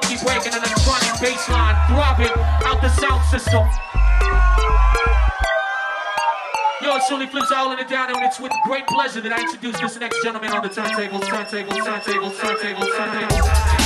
funky break and an electronic bassline throbbing out the sound system. Yo, it's Sully Flips Island and down, and it's with great pleasure that I introduce this next gentleman on the turntable, turntable, turntable, turntable, turntable.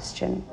Question.